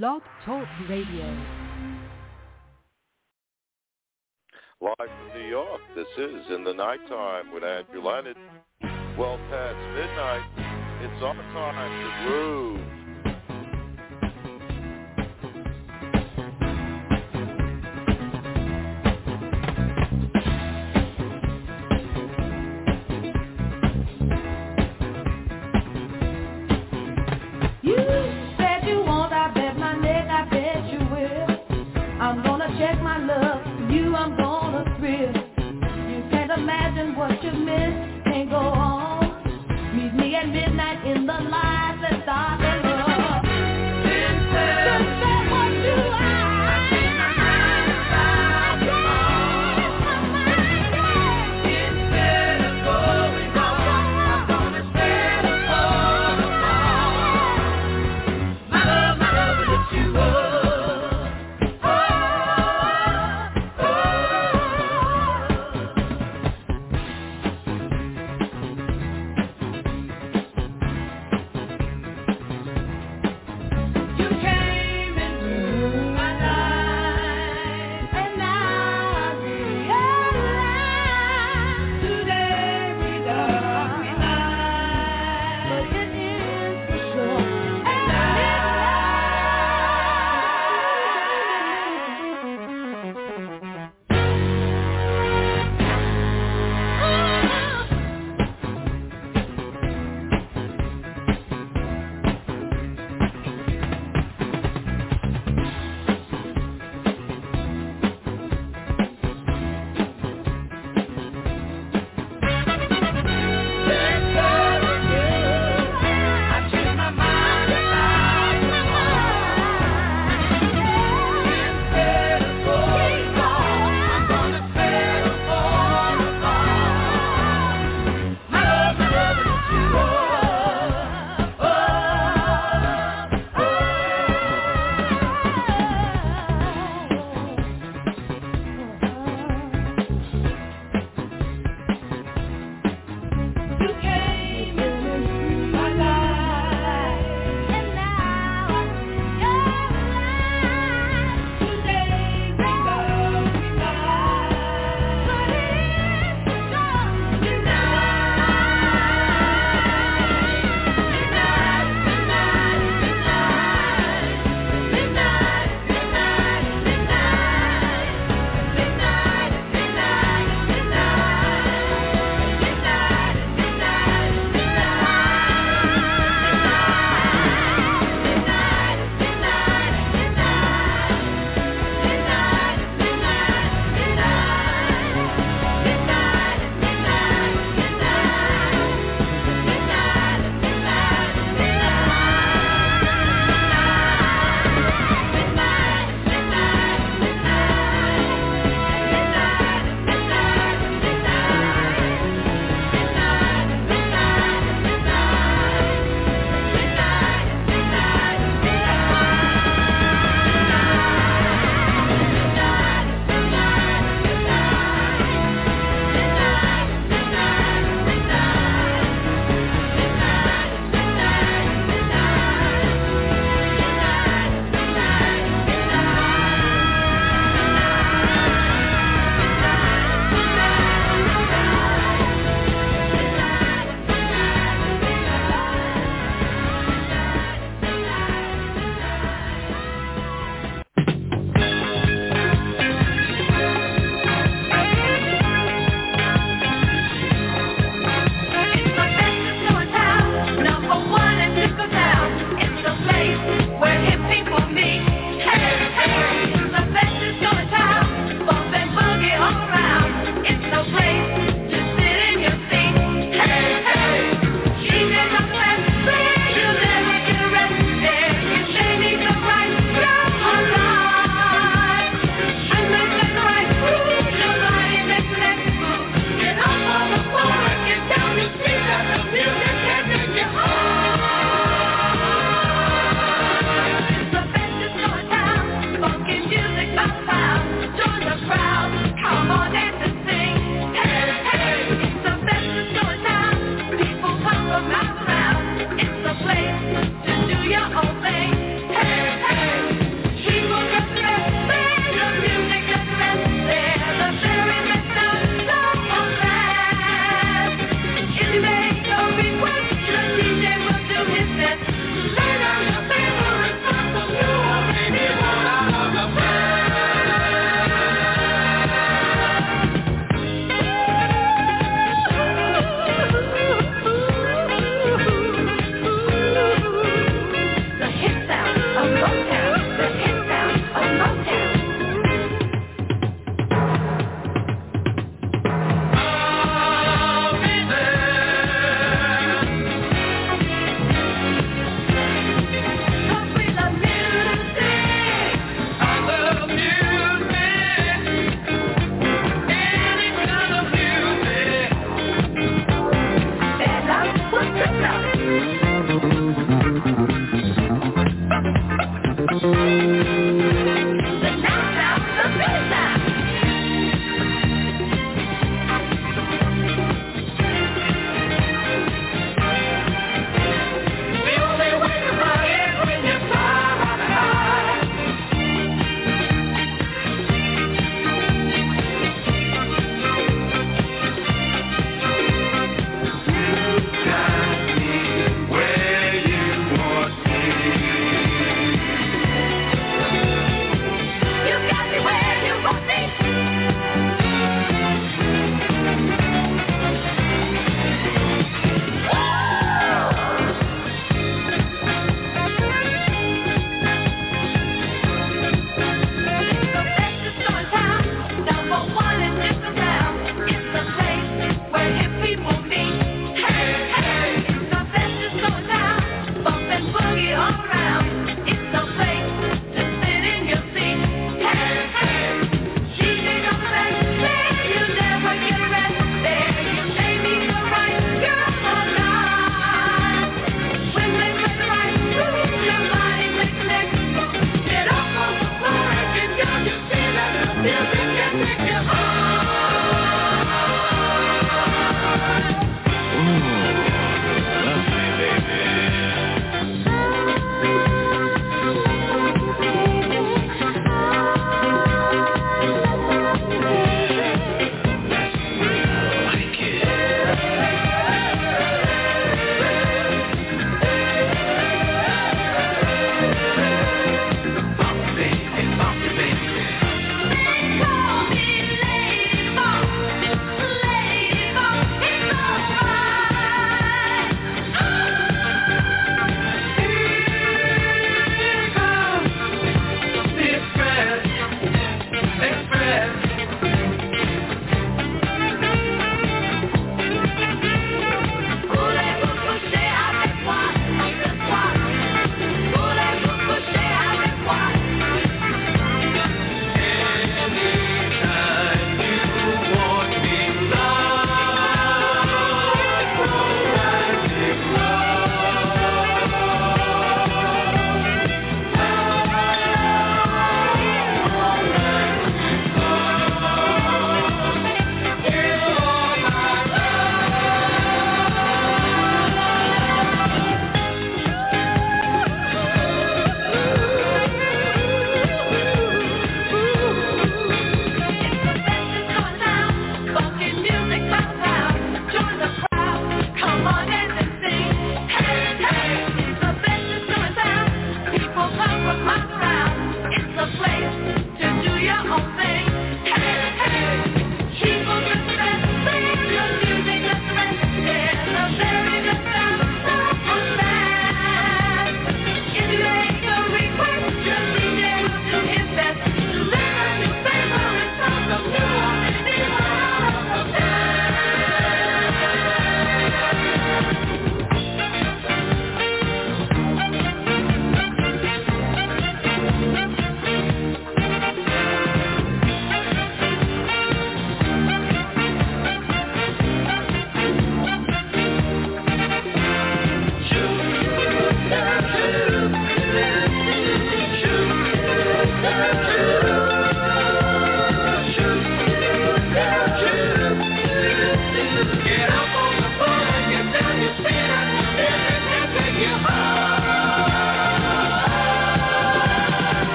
Blog Talk Radio. Live from New York, this is In the Nighttime with Andrew Leonard. Well past midnight, it's our time to groove.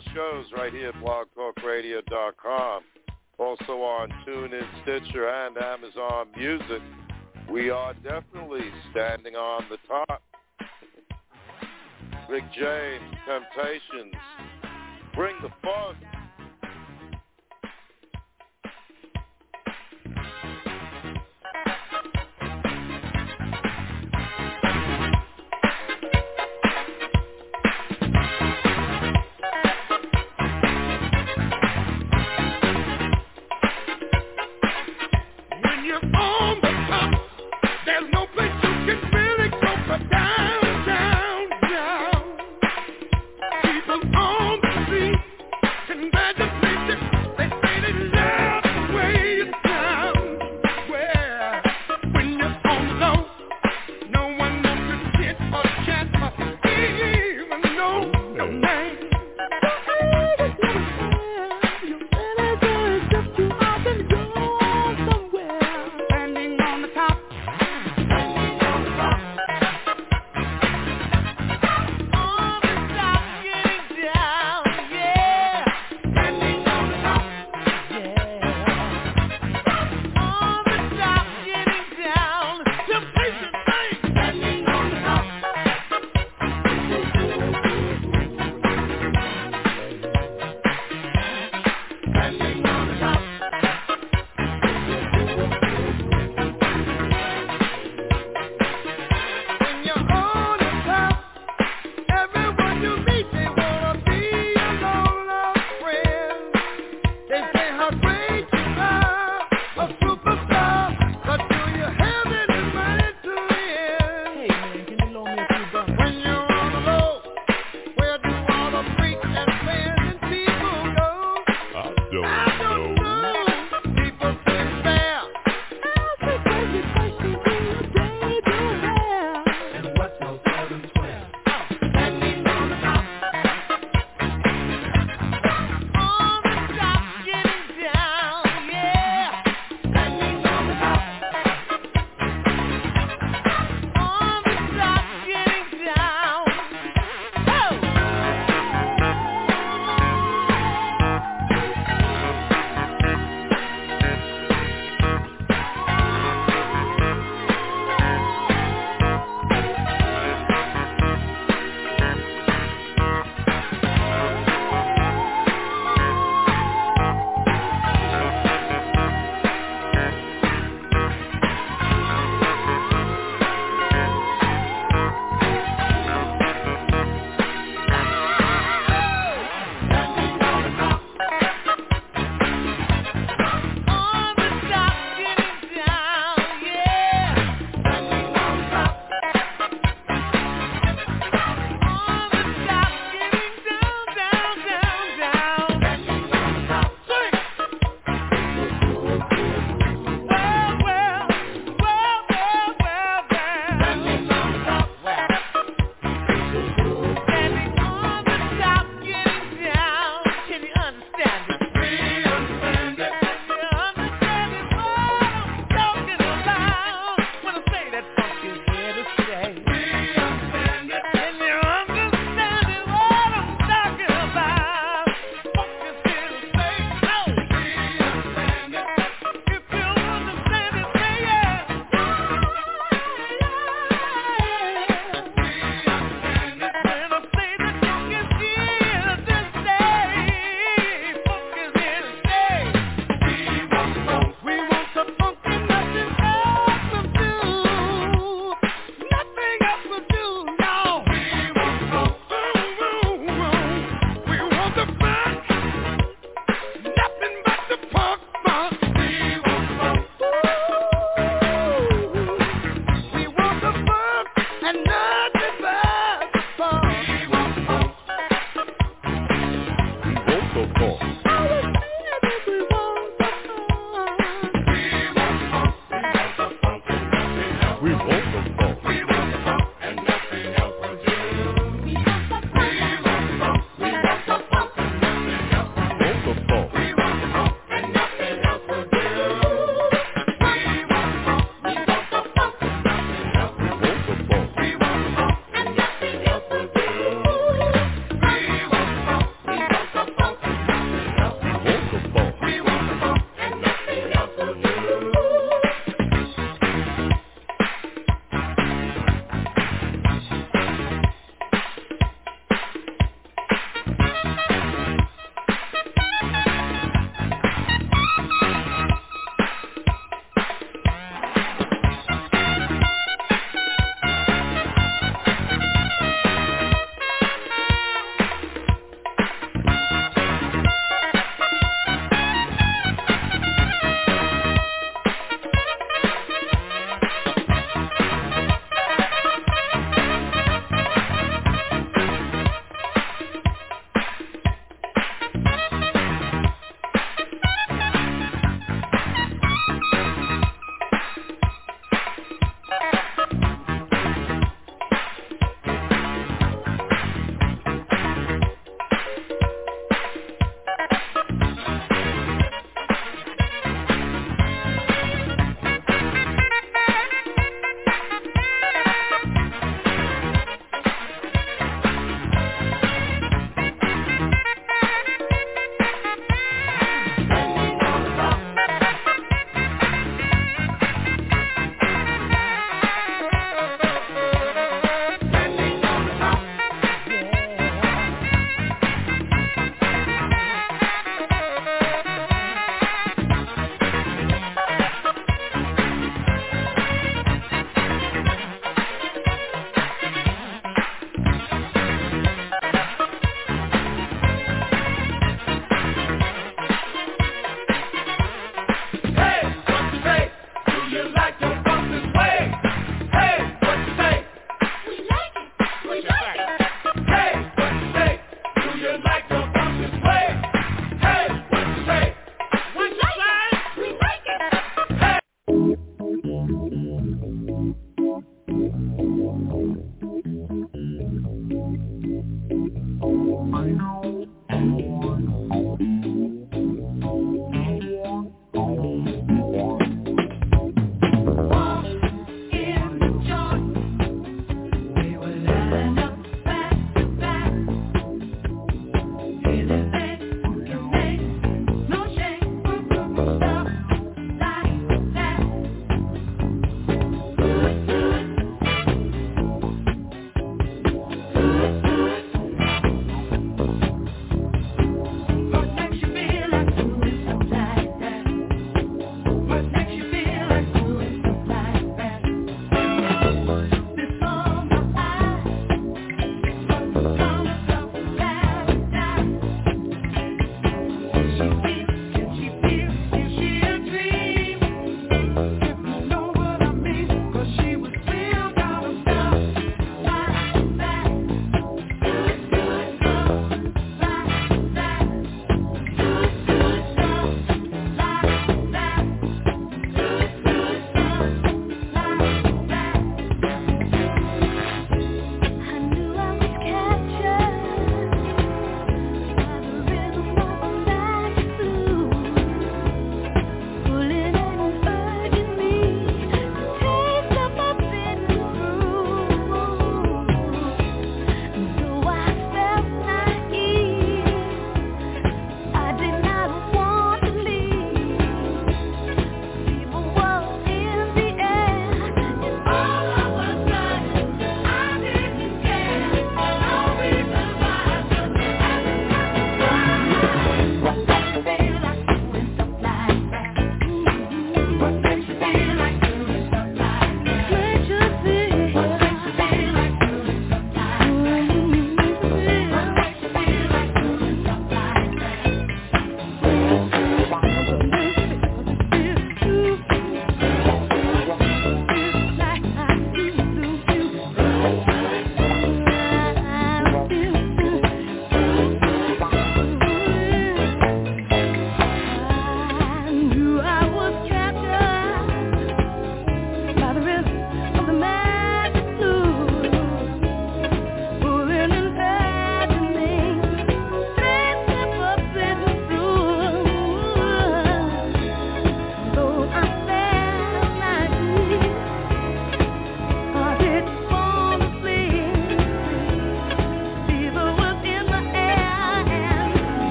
Our shows right here at blogtalkradio.com. Also on TuneIn, Stitcher, and Amazon Music. We are definitely standing on the top. Rick James, Temptations, bring the funk.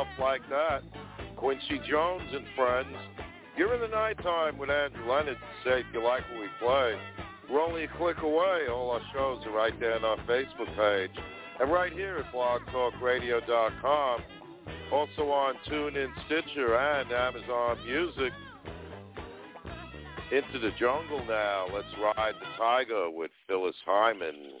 Stuff like that. Quincy Jones and friends. You're in the nighttime with Andrew Leonard. Say if you like what we play. We're only a click away. All our shows are right there on our Facebook page. And right here at blogtalkradio.com. Also on TuneIn, Stitcher, and Amazon Music. Into the jungle now. Let's ride the tiger with Phyllis Hyman.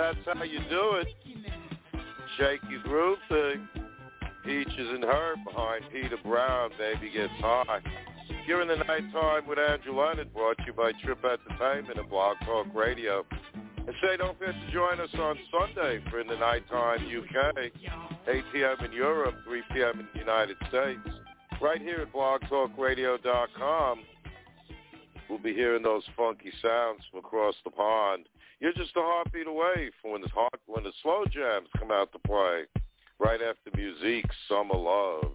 that's how you do it. Shake your groove thing. Peaches and Herb behind Peter Brown, Baby Gets High. You're in the nighttime with Leonard, brought to you by Trip Entertainment and Blog Talk Radio. And say don't forget to join us on Sunday for In the Nighttime UK, 8 p.m. in Europe, 3 p.m. in the United States. Right here at blogtalkradio.com. We'll be hearing those funky sounds from across the pond. You're just a heartbeat away from when the, heart, when the slow jams come out to play. Right after music, summer love.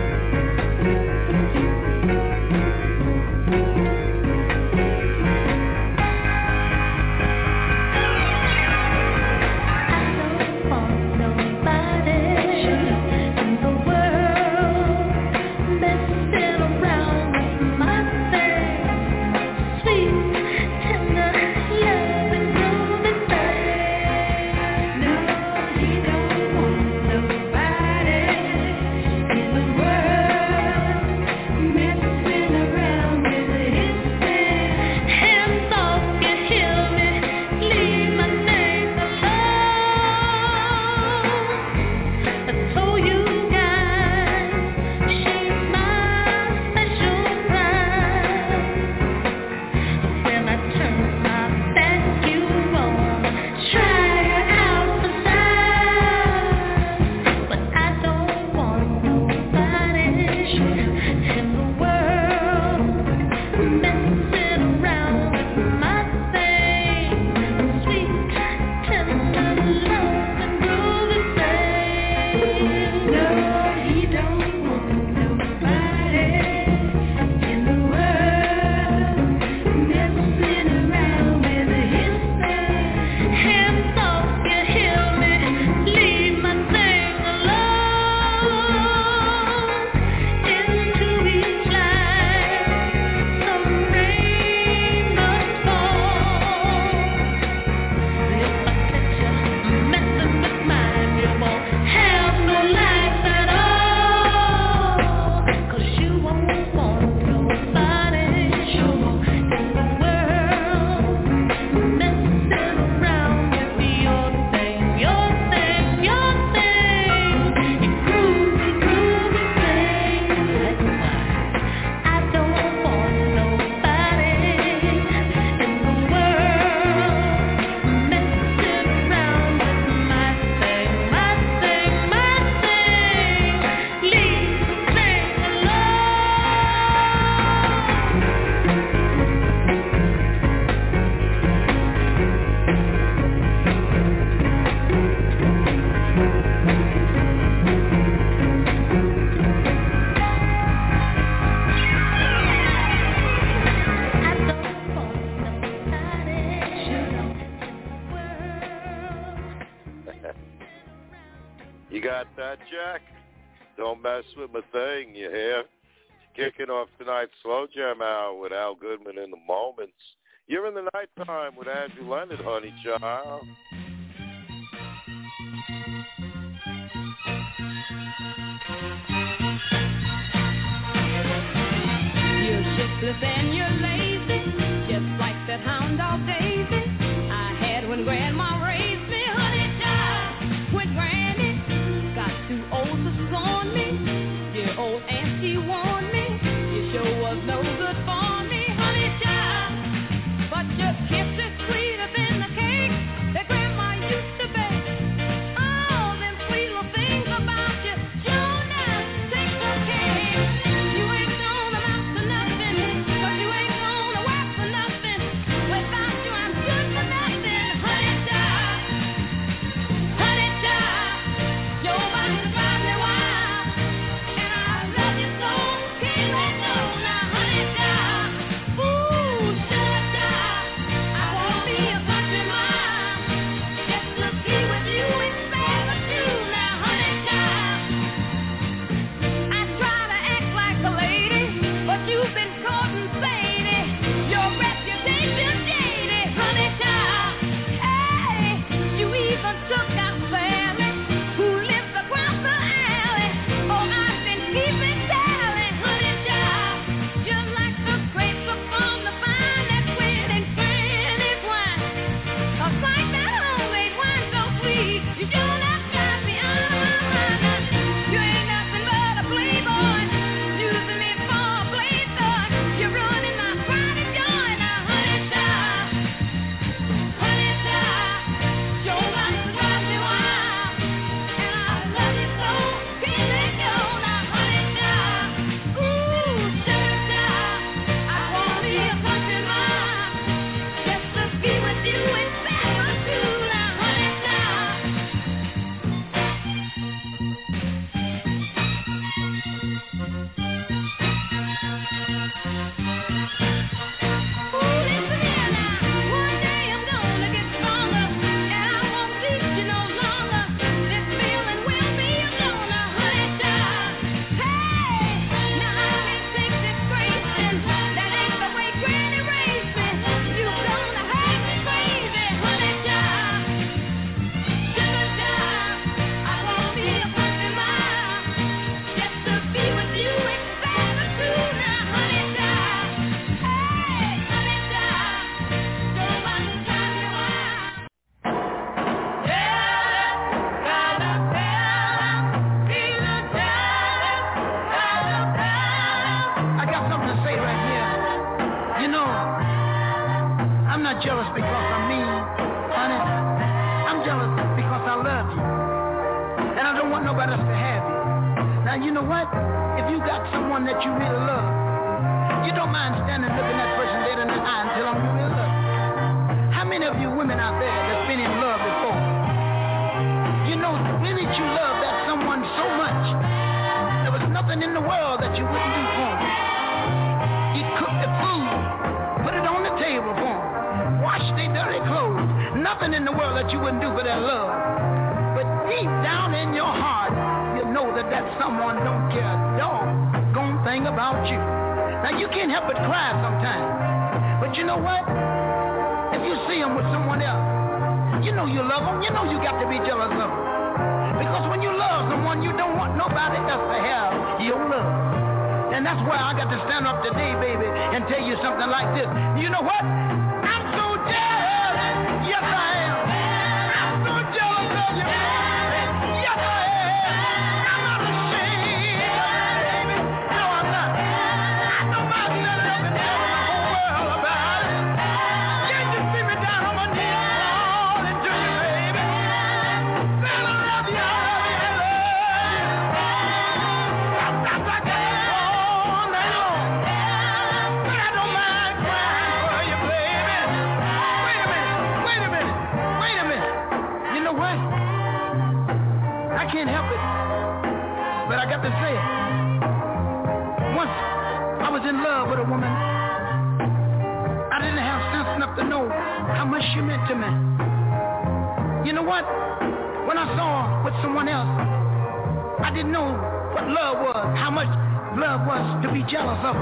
didn't know what love was, how much love was to be jealous of.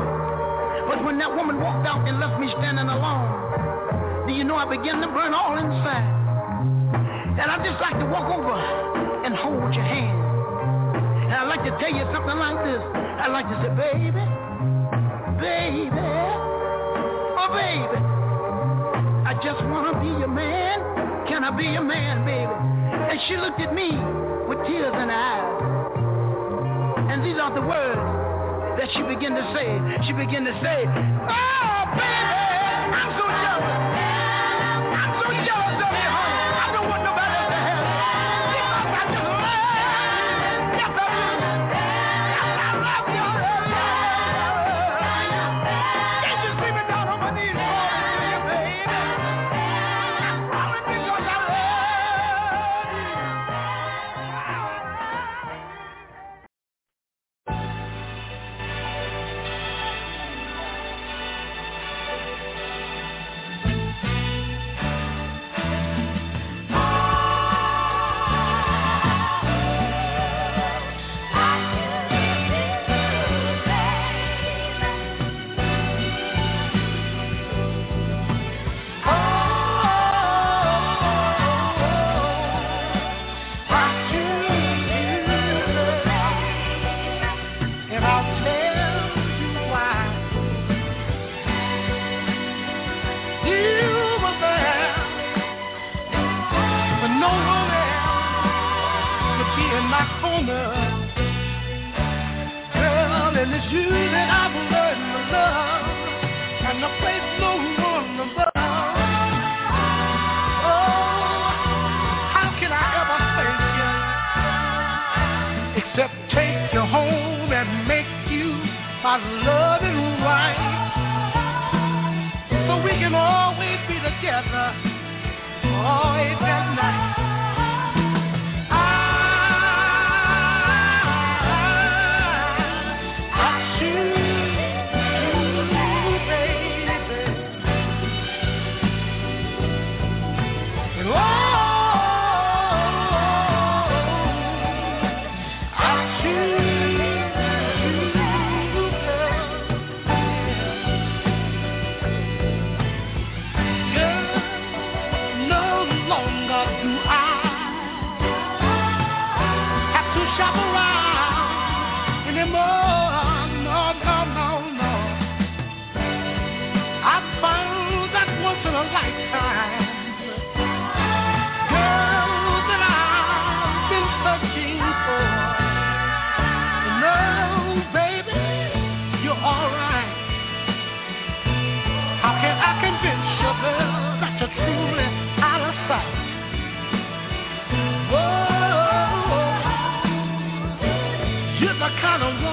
But when that woman walked out and left me standing alone, do you know I began to burn all inside? And I'd just like to walk over and hold your hand. And I'd like to tell you something like this. I'd like to say, baby, baby, oh baby, I just want to be your man. Can I be your man, baby? And she looked at me with tears in her eyes the words that she began to say. She began to say! Ah,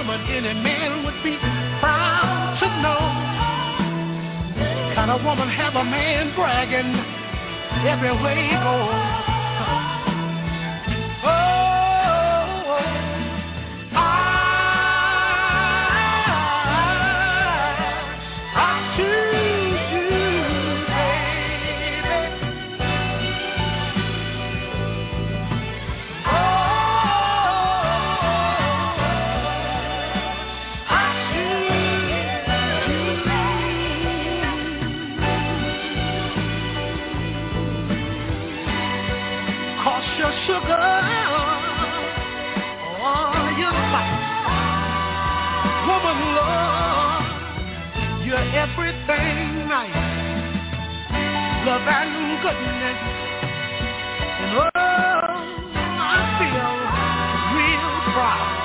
woman any man would be proud to know. Can a woman have a man bragging everywhere he goes. Love and goodness. And oh, I feel real proud.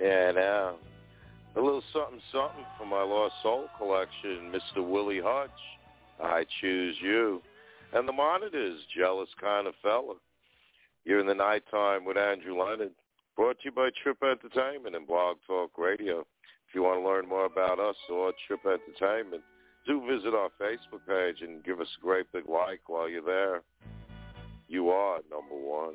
Yeah, now a little something something for my Lost Soul collection, Mr. Willie Hutch. I choose you. And the monitors, jealous kind of fella. You're in the nighttime with Andrew Leonard. Brought to you by Trip Entertainment and Blog Talk Radio. If you want to learn more about us or Trip Entertainment, do visit our Facebook page and give us a great big like while you're there. You are number one.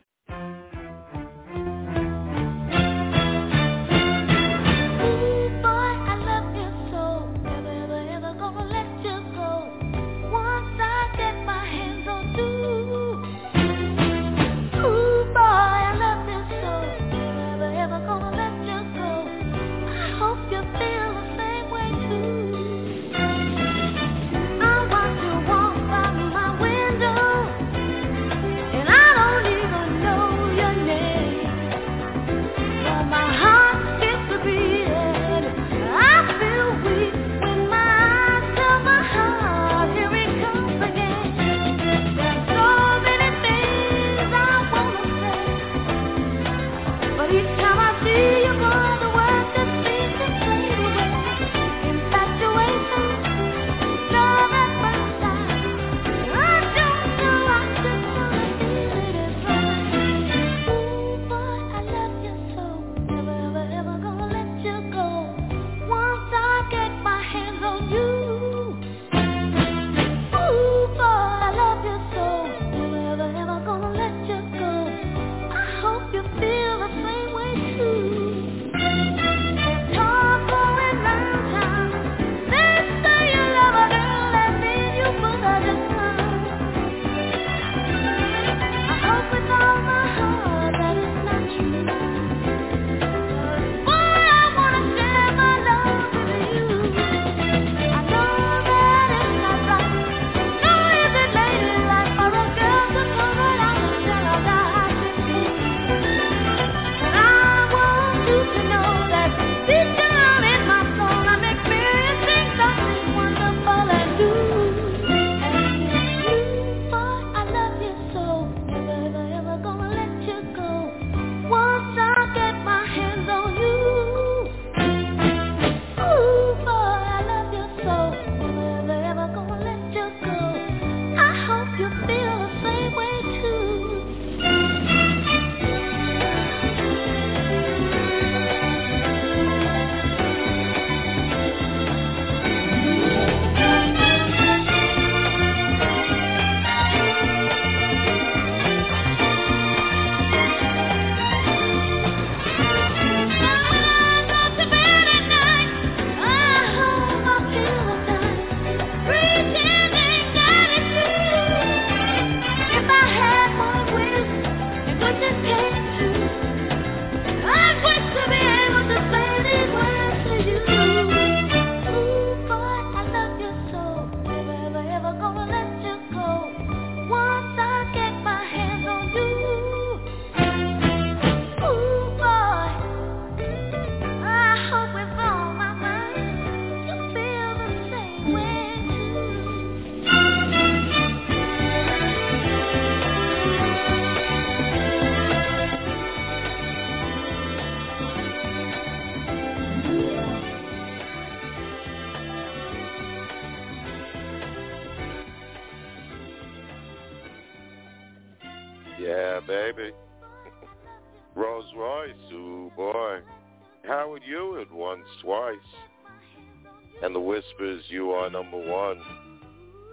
You are number one.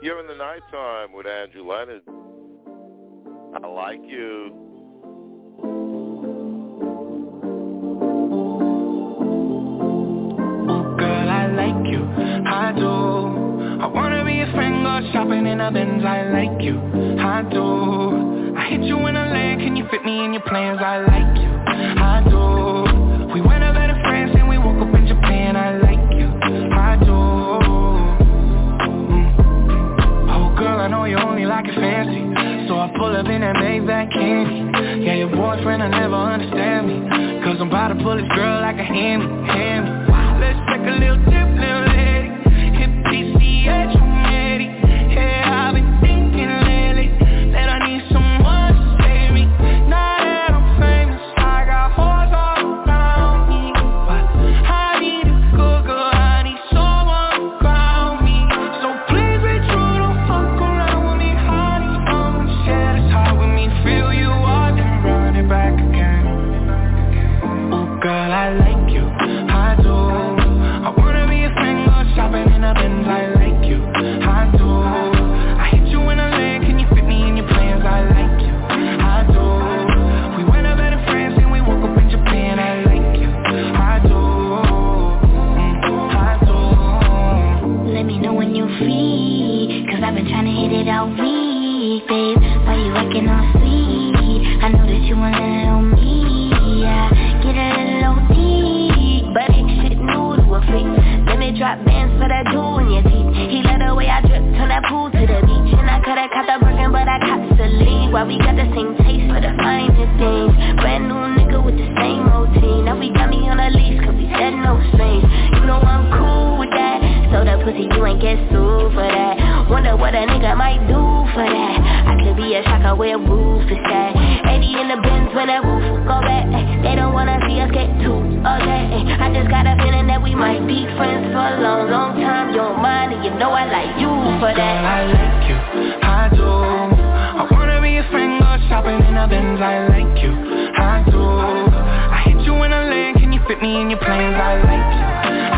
You're in the nighttime with Andrew Leonard. I like you. Oh, girl, I like you. I do. I wanna be a friend, go shopping in a Benz. I like you. I do. I hit you in a leg, can you fit me in your plans? I like you. I do. We went over to France and we woke up in Japan. I like you. I do. Mm. Oh, girl, I know you only like it fancy. So I pull up in that Maybach candy. Yeah, your boyfriend will never understand me. Cause I'm about to pull this girl like a hammy, hammy. Let's take a little trip, little lady. Hit PCH, you want to know me Yeah, get a little OT But ain't shit new to a freak Let me drop bands for that jewel in your teeth. He let the way I drip, turn that pool to the beach. And I coulda caught the Birkin, but I caught the lead. Why we got the same taste for the finest things. Brand new nigga with the same routine Now we got me on a leash cause we said no strings. You know I'm cool with that. So that pussy you ain't get sued for that. Wonder what a nigga might do for that be a shocker where roof is at. 80 in the Benz when that roof go back. They don't wanna see us get too okay I just got a feeling that we might be friends for a long, long time. Don't mind and you know I like you for Girl, that. I like you, I do. I wanna be a friend, go shopping in a Benz. I like you, I do. I hit you in a leg, can you fit me in your plans? I like you,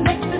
Make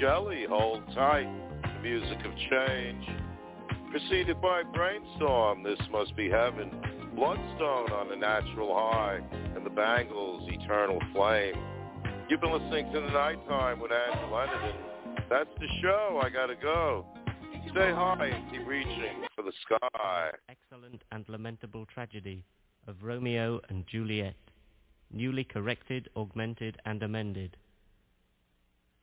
jelly. Hold tight. The music of change. Preceded by brainstorm. This must be heaven. Bloodstone on the natural high, and the Bangles' eternal flame. You've been listening to the nighttime with Andrew and that's the show. I gotta go. Stay high and keep reaching for the sky. Excellent and lamentable tragedy of Romeo and Juliet, newly corrected, augmented, and amended.